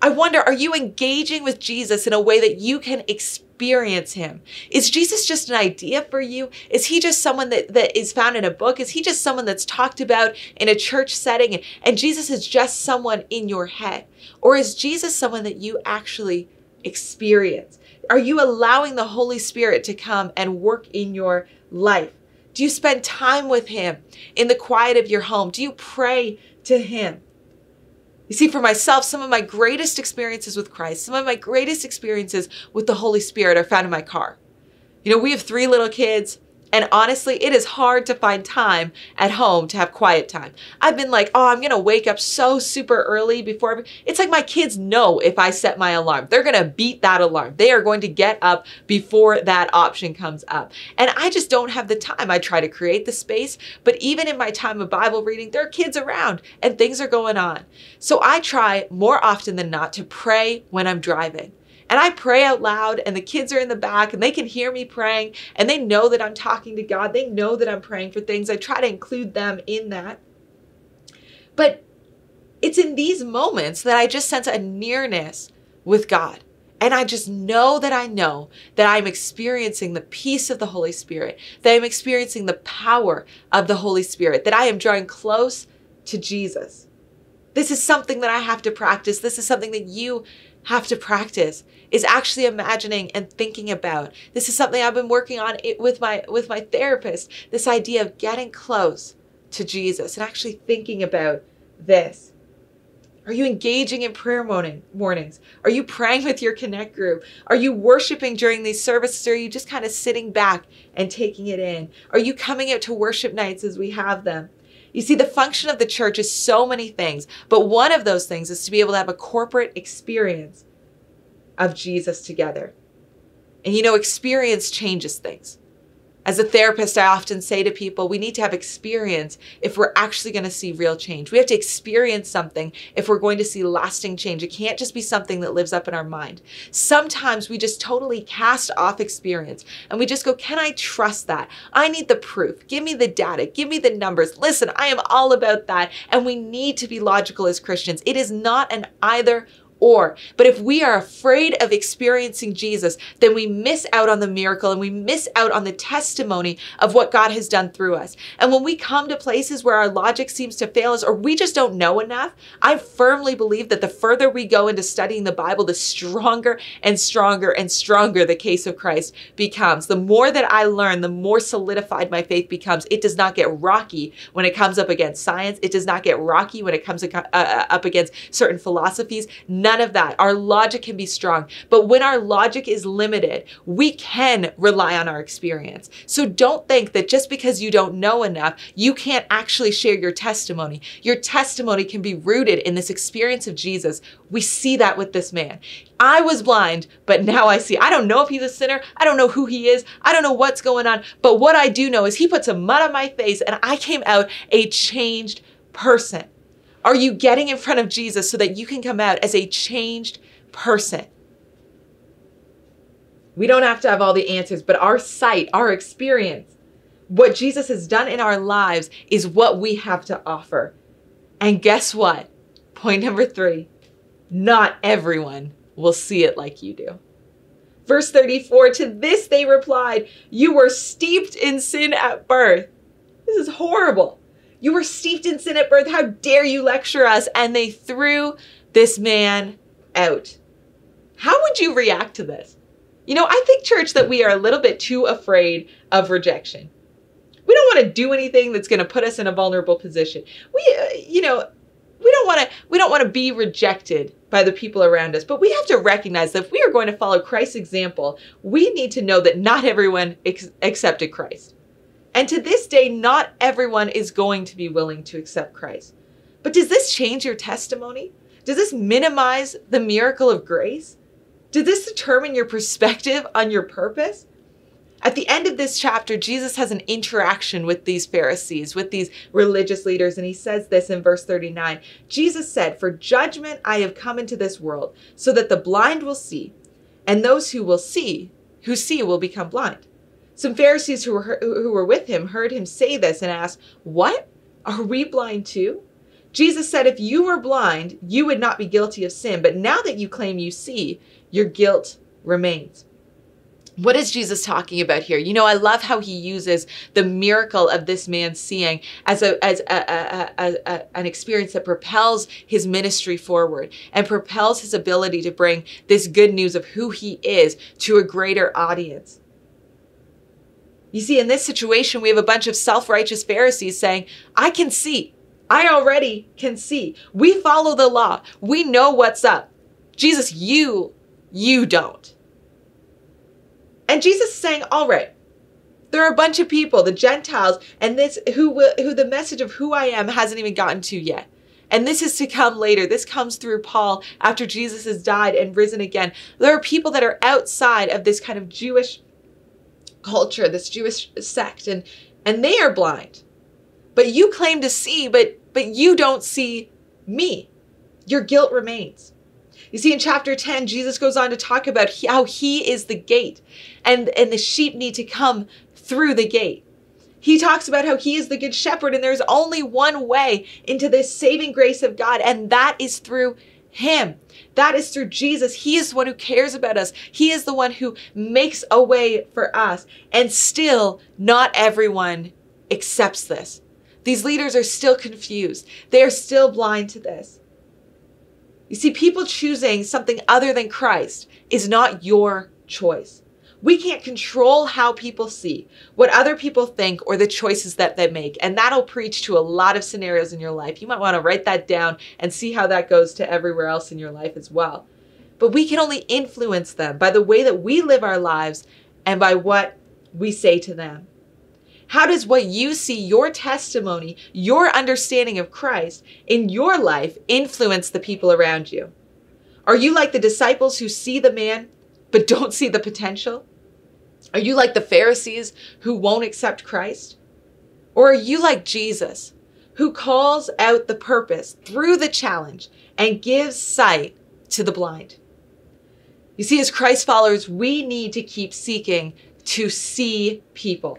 I wonder, are you engaging with Jesus in a way that you can experience him? Is Jesus just an idea for you? Is he just someone that, that is found in a book? Is he just someone that's talked about in a church setting and, and Jesus is just someone in your head? Or is Jesus someone that you actually experience? Are you allowing the Holy Spirit to come and work in your life? Do you spend time with him in the quiet of your home? Do you pray to him? You see, for myself, some of my greatest experiences with Christ, some of my greatest experiences with the Holy Spirit are found in my car. You know, we have three little kids. And honestly, it is hard to find time at home to have quiet time. I've been like, oh, I'm to wake up so super early before. It's like my kids know if I set my alarm, they're to beat that alarm. They are going to get up before that option comes up. And I just don't have the time. I try to create the space, but even in my time of Bible reading, there are kids around and things are going on. So I try more often than not to pray when I'm driving. And I pray out loud, and the kids are in the back and they can hear me praying, and they know that I'm talking to God. They know that I'm praying for things. I try to include them in that. But it's in these moments that I just sense a nearness with God. And I just know that I know that I'm experiencing the peace of the Holy Spirit, that I'm experiencing the power of the Holy Spirit, that I am drawing close to Jesus. This is something that I have to practice. This is something that you have to practice is actually imagining and thinking about. This is something I've been working on it with my with my therapist. This idea of getting close to Jesus and actually thinking about this. Are you engaging in prayer morning mornings? Are you praying with your connect group? Are you worshiping during these services? Or are you just kind of sitting back and taking it in? Are you coming out to worship nights as we have them? You see, the function of the church is so many things, but one of those things is to be able to have a corporate experience of Jesus together. And you know, experience changes things. As a therapist, I often say to people, we need to have experience if we're actually going to see real change. We have to experience something if we're going to see lasting change. It can't just be something that lives up in our mind. Sometimes we just totally cast off experience and we just go, Can I trust that? I need the proof. Give me the data. Give me the numbers. Listen, I am all about that. And we need to be logical as Christians. It is not an either or. But if we are afraid of experiencing Jesus, then we miss out on the miracle and we miss out on the testimony of what God has done through us. And when we come to places where our logic seems to fail us or we just don't know enough, I firmly believe that the further we go into studying the Bible, the stronger and stronger and stronger the case of Christ becomes. The more that I learn, the more solidified my faith becomes. It does not get rocky when it comes up against science. It does not get rocky when it comes uh, uh, up against certain philosophies. None of that. Our logic can be strong. But when our logic is limited, we can rely on our experience. So don't think that just because you don't know enough, you can't actually share your testimony. Your testimony can be rooted in this experience of Jesus. We see that with this man. I was blind, but now I see. I don't know if he's a sinner. I don't know who he is. I don't know what's going on. But what I do know is he put some mud on my face and I came out a changed person. Are you getting in front of Jesus so that you can come out as a changed person? We don't have to have all the answers, but our sight, our experience, what Jesus has done in our lives is what we have to offer. And guess what? Point number three not everyone will see it like you do. Verse 34 To this they replied, You were steeped in sin at birth. This is horrible. You were steeped in sin at birth. How dare you lecture us? And they threw this man out. How would you react to this? You know, I think, church, that we are a little bit too afraid of rejection. We don't want to do anything that's going to put us in a vulnerable position. We, uh, you know, we don't want to we don't want to be rejected by the people around us but we have to recognize that if we are going to follow christ's example we need to know that not everyone ex- accepted christ and to this day, not everyone is going to be willing to accept Christ. But does this change your testimony? Does this minimize the miracle of grace? Did this determine your perspective on your purpose? At the end of this chapter, Jesus has an interaction with these Pharisees, with these religious leaders, and he says this in verse 39. Jesus said, For judgment I have come into this world, so that the blind will see, and those who will see, who see will become blind. Some Pharisees who were, who were with him heard him say this and asked, What? Are we blind too? Jesus said, If you were blind, you would not be guilty of sin, but now that you claim you see, your guilt remains. What is Jesus talking about here? You know, I love how he uses the miracle of this man seeing as a as a, a, a, a, an experience that propels his ministry forward and propels his ability to bring this good news of who he is to a greater audience. You see, in this situation, we have a bunch of self-righteous Pharisees saying, "I can see. I already can see. We follow the law. We know what's up. Jesus, you you don't." And Jesus is saying, all right, there are a bunch of people, the Gentiles, and this who will, who the message of who I am hasn't even gotten to yet. And this is to come later. This comes through Paul after Jesus has died and risen again. There are people that are outside of this kind of Jewish culture, this Jewish sect, and and they are blind. But you claim to see, but but you don't see me. Your guilt remains. You see, in chapter 10, Jesus goes on to talk about how he is the gate and, and the sheep need to come through the gate. He talks about how he is the good shepherd and there's only one way into this saving grace of God, and that is through him. That is through Jesus. He is the one who cares about us. He is the one who makes a way for us. And still, not everyone accepts this. These leaders are still confused. They are still blind to this. You see, people choosing something other than Christ is not your choice. We can't control how people see, what other people think, or the choices that they make. And that'll preach to a lot of scenarios in your life. You might want to write that down and see how that goes to everywhere else in your life as well. But we can only influence them by the way that we live our lives and by what we say to them. How does what you see, your testimony, your understanding of Christ in your life influence the people around you? Are you like the disciples who see the man but don't see the potential? Are you like the Pharisees who won't accept Christ? Or are you like Jesus who calls out the purpose through the challenge and gives sight to the blind? You see, as Christ followers, we need to keep seeking to see people.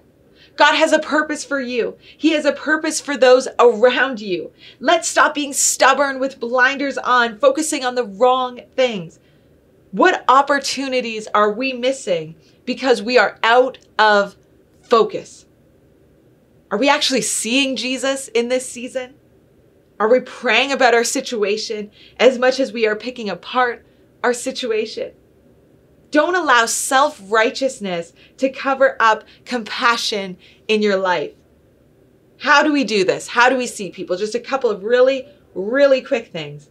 God has a purpose for you. He has a purpose for those around you. Let's stop being stubborn with blinders on, focusing on the wrong things. What opportunities are we missing because we are out of focus? Are we actually seeing Jesus in this season? Are we praying about our situation as much as we are picking apart our situation? Don't allow self righteousness to cover up compassion in your life. How do we do this? How do we see people? Just a couple of really, really quick things.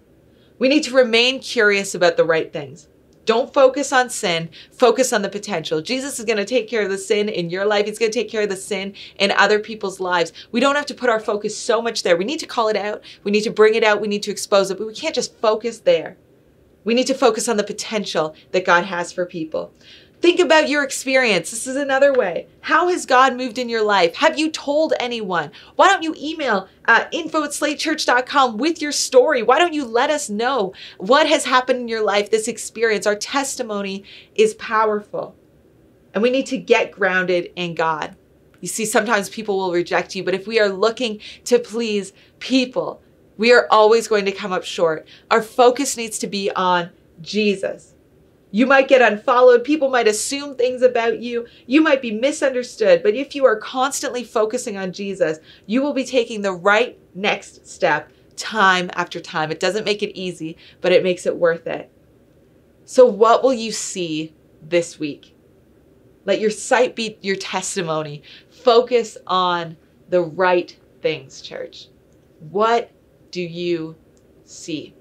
We need to remain curious about the right things. Don't focus on sin, focus on the potential. Jesus is going to take care of the sin in your life. He's going to take care of the sin in other people's lives. We don't have to put our focus so much there. We need to call it out. We need to bring it out. We need to expose it, but we can't just focus there. We need to focus on the potential that God has for people. Think about your experience. This is another way. How has God moved in your life? Have you told anyone? Why don't you email uh, info at slatechurch.com with your story? Why don't you let us know what has happened in your life, this experience? Our testimony is powerful. And we need to get grounded in God. You see, sometimes people will reject you, but if we are looking to please people, we are always going to come up short. Our focus needs to be on Jesus. You might get unfollowed. People might assume things about you. You might be misunderstood. But if you are constantly focusing on Jesus, you will be taking the right next step time after time. It doesn't make it easy, but it makes it worth it. So, what will you see this week? Let your sight be your testimony. Focus on the right things, church. What do you see?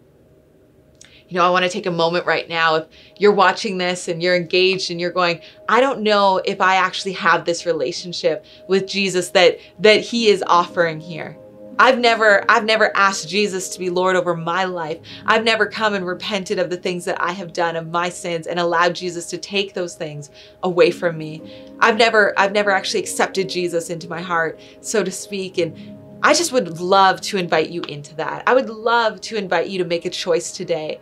You know, I want to take a moment right now. If you're watching this and you're engaged and you're going, I don't know if I actually have this relationship with Jesus that that he is offering here. I've never I've never asked Jesus to be Lord over my life. I've never come and repented of the things that I have done of my sins and allowed Jesus to take those things away from me. I've never I've never actually accepted Jesus into my heart, so to speak, and I just would love to invite you into that. I would love to invite you to make a choice today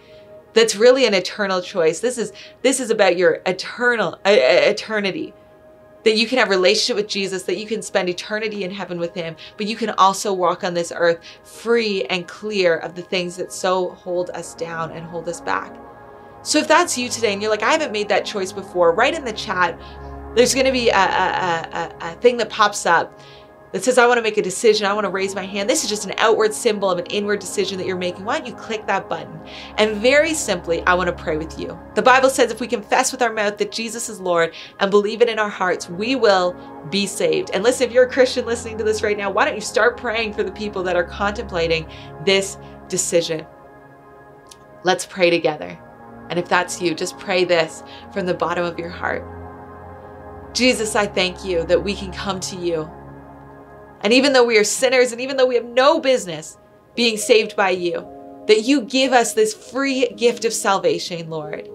that's really an eternal choice. This is this is about your eternal uh, eternity that you can have relationship with Jesus, that you can spend eternity in heaven with him, but you can also walk on this earth free and clear of the things that so hold us down and hold us back. So if that's you today and you're like, I haven't made that choice before, write in the chat. There's going to be a, a, a, a thing that pops up that says, I want to make a decision. I want to raise my hand. This is just an outward symbol of an inward decision that you're making. Why don't you click that button? And very simply, I want to pray with you. The Bible says if we confess with our mouth that Jesus is Lord and believe it in our hearts, we will be saved. And listen, if you're a Christian listening to this right now, why don't you start praying for the people that are contemplating this decision? Let's pray together. And if that's you, just pray this from the bottom of your heart. Jesus, I thank you that we can come to you and even though we are sinners and even though we have no business being saved by you, that you give us this free gift of salvation, Lord.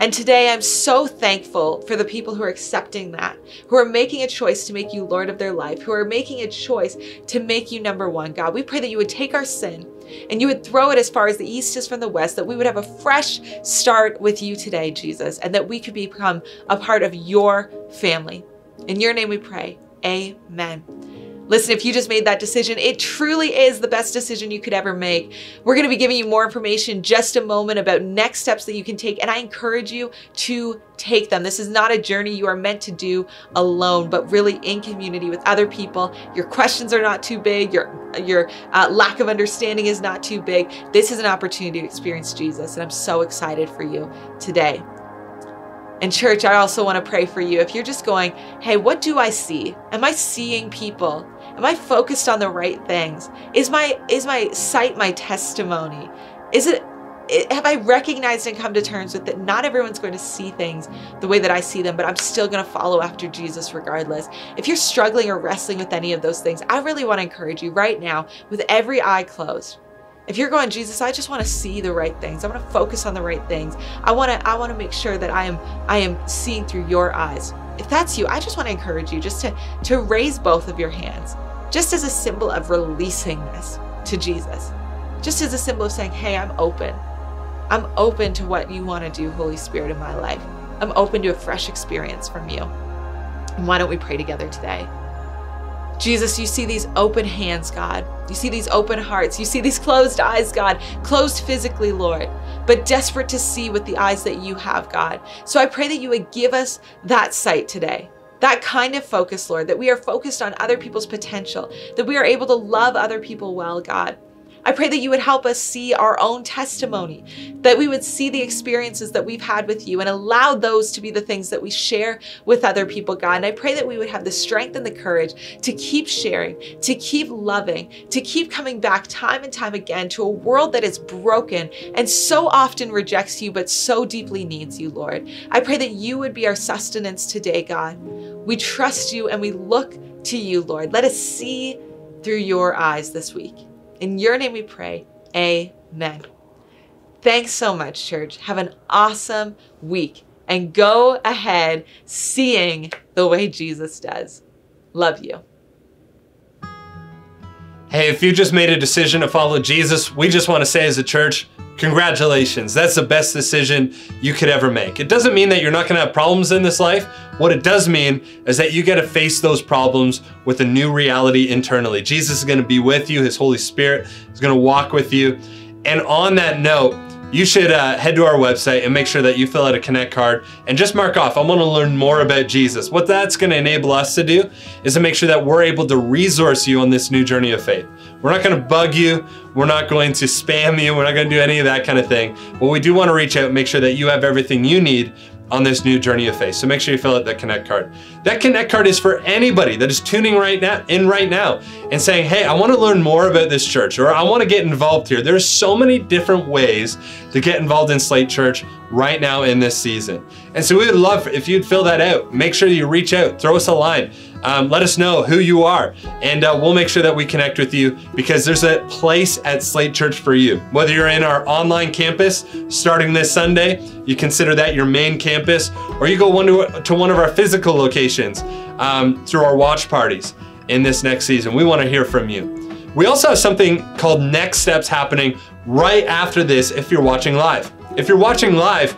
And today I'm so thankful for the people who are accepting that, who are making a choice to make you Lord of their life, who are making a choice to make you number one. God, we pray that you would take our sin and you would throw it as far as the east is from the west, that we would have a fresh start with you today, Jesus, and that we could become a part of your family. In your name we pray. Amen. Listen, if you just made that decision, it truly is the best decision you could ever make. We're going to be giving you more information just a moment about next steps that you can take, and I encourage you to take them. This is not a journey you are meant to do alone, but really in community with other people. Your questions are not too big. Your your uh, lack of understanding is not too big. This is an opportunity to experience Jesus, and I'm so excited for you today. And church, I also want to pray for you. If you're just going, hey, what do I see? Am I seeing people? Am I focused on the right things? Is my is my sight my testimony? Is it have I recognized and come to terms with that not everyone's going to see things the way that I see them, but I'm still going to follow after Jesus regardless. If you're struggling or wrestling with any of those things, I really want to encourage you right now with every eye closed. If you're going, Jesus, I just want to see the right things. I want to focus on the right things. I want to I want to make sure that I am I am seeing through your eyes. If that's you, I just want to encourage you just to to raise both of your hands just as a symbol of releasing this to Jesus. Just as a symbol of saying, "Hey, I'm open. I'm open to what you want to do, Holy Spirit, in my life. I'm open to a fresh experience from you." And why don't we pray together today? Jesus, you see these open hands, God. You see these open hearts. You see these closed eyes, God. Closed physically, Lord, but desperate to see with the eyes that you have, God. So I pray that you would give us that sight today. That kind of focus, Lord, that we are focused on other people's potential, that we are able to love other people well, God. I pray that you would help us see our own testimony, that we would see the experiences that we've had with you and allow those to be the things that we share with other people, God. And I pray that we would have the strength and the courage to keep sharing, to keep loving, to keep coming back time and time again to a world that is broken and so often rejects you, but so deeply needs you, Lord. I pray that you would be our sustenance today, God. We trust you and we look to you, Lord. Let us see through your eyes this week. In your name we pray. Amen. Thanks so much, church. Have an awesome week and go ahead seeing the way Jesus does. Love you. Hey, if you just made a decision to follow Jesus, we just want to say as a church, congratulations. That's the best decision you could ever make. It doesn't mean that you're not going to have problems in this life. What it does mean is that you get to face those problems with a new reality internally. Jesus is going to be with you, His Holy Spirit is going to walk with you. And on that note, you should uh, head to our website and make sure that you fill out a Connect card and just mark off, I want to learn more about Jesus. What that's going to enable us to do is to make sure that we're able to resource you on this new journey of faith. We're not going to bug you. We're not going to spam you. We're not going to do any of that kind of thing. But we do want to reach out and make sure that you have everything you need on this new journey of faith. So make sure you fill out that Connect card. That Connect card is for anybody that is tuning right now in right now and saying, "Hey, I want to learn more about this church or I want to get involved here." There's so many different ways to get involved in Slate Church right now in this season. And so we would love if you'd fill that out. Make sure you reach out, throw us a line. Um, let us know who you are, and uh, we'll make sure that we connect with you because there's a place at Slate Church for you. Whether you're in our online campus starting this Sunday, you consider that your main campus, or you go one to, to one of our physical locations um, through our watch parties in this next season. We want to hear from you. We also have something called Next Steps happening right after this if you're watching live. If you're watching live,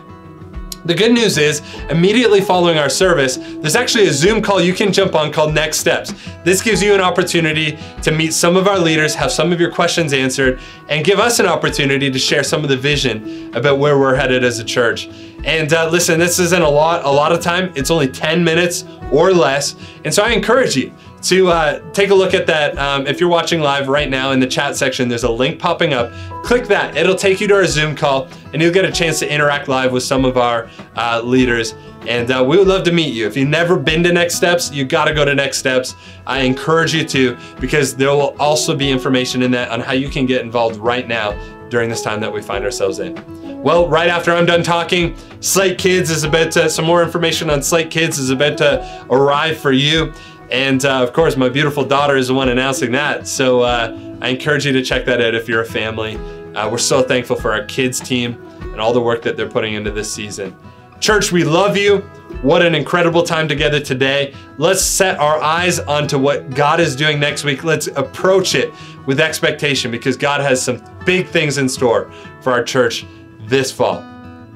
the good news is, immediately following our service, there's actually a Zoom call you can jump on called Next Steps. This gives you an opportunity to meet some of our leaders, have some of your questions answered, and give us an opportunity to share some of the vision about where we're headed as a church. And uh, listen, this isn't a lot, a lot of time. It's only 10 minutes or less. And so I encourage you to uh, take a look at that. Um, if you're watching live right now in the chat section, there's a link popping up. Click that. It'll take you to our Zoom call, and you'll get a chance to interact live with some of our uh, leaders. And uh, we would love to meet you. If you've never been to Next Steps, you got to go to Next Steps. I encourage you to because there will also be information in that on how you can get involved right now during this time that we find ourselves in. Well, right after I'm done talking, Slate Kids is about to, some more information on Slate Kids is about to arrive for you. And uh, of course, my beautiful daughter is the one announcing that. So uh, I encourage you to check that out if you're a family. Uh, we're so thankful for our kids team and all the work that they're putting into this season. Church, we love you. What an incredible time together today. Let's set our eyes onto what God is doing next week. Let's approach it with expectation because God has some big things in store for our church this fall.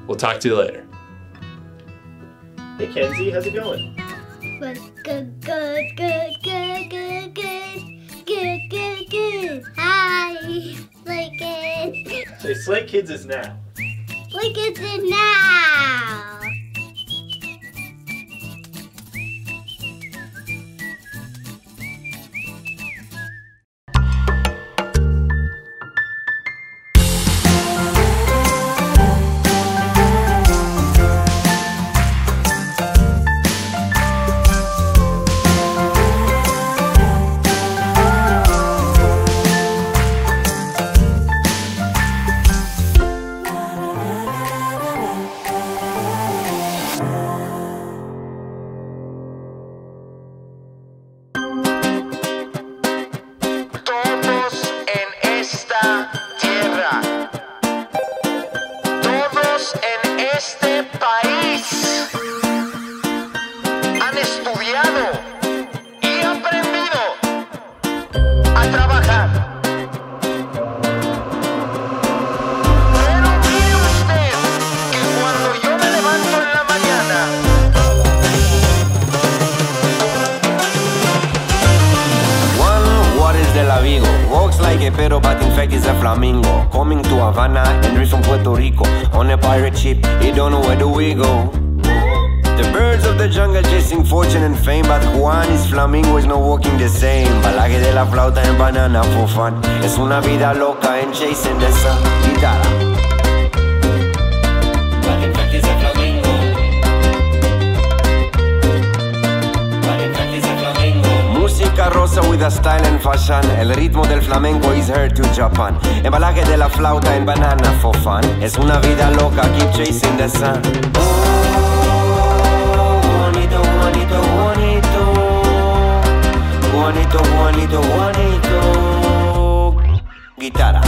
We'll talk to you later. Hey Kenzie, how's it going? was good, good, good, good, good, good, good, good, good. Hi, Slate Kids. Say Slate Kids is now. Slate Kids is now. Havana, Henry from Puerto Rico. On a pirate ship, he don't know where do we go. The birds of the jungle chasing fortune and fame, but Juan is flamingo is not walking the same. Balaje de la flauta and banana for fun. Es una vida loca en chasing the sun. Guitarra. Rosa with a style and fashion. El ritmo del flamenco is heard to Japan. Embalaje de la flauta en banana for fun. Es una vida loca, keep chasing the sun. Oh, Juanito, Juanito. Guitarra.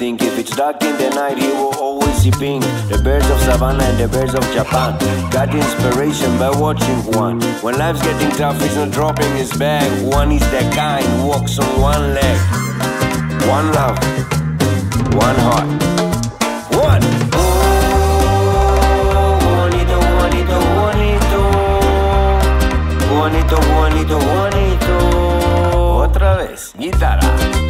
Think. If it's dark in the night, he will always see pink. The birds of savannah and the birds of Japan. Got inspiration by watching one. When life's getting tough, he's not dropping his bag. One is the kind, who walks on one leg. One love, one heart, one. Juanito, Juanito, Juanito. Otra vez, guitarra.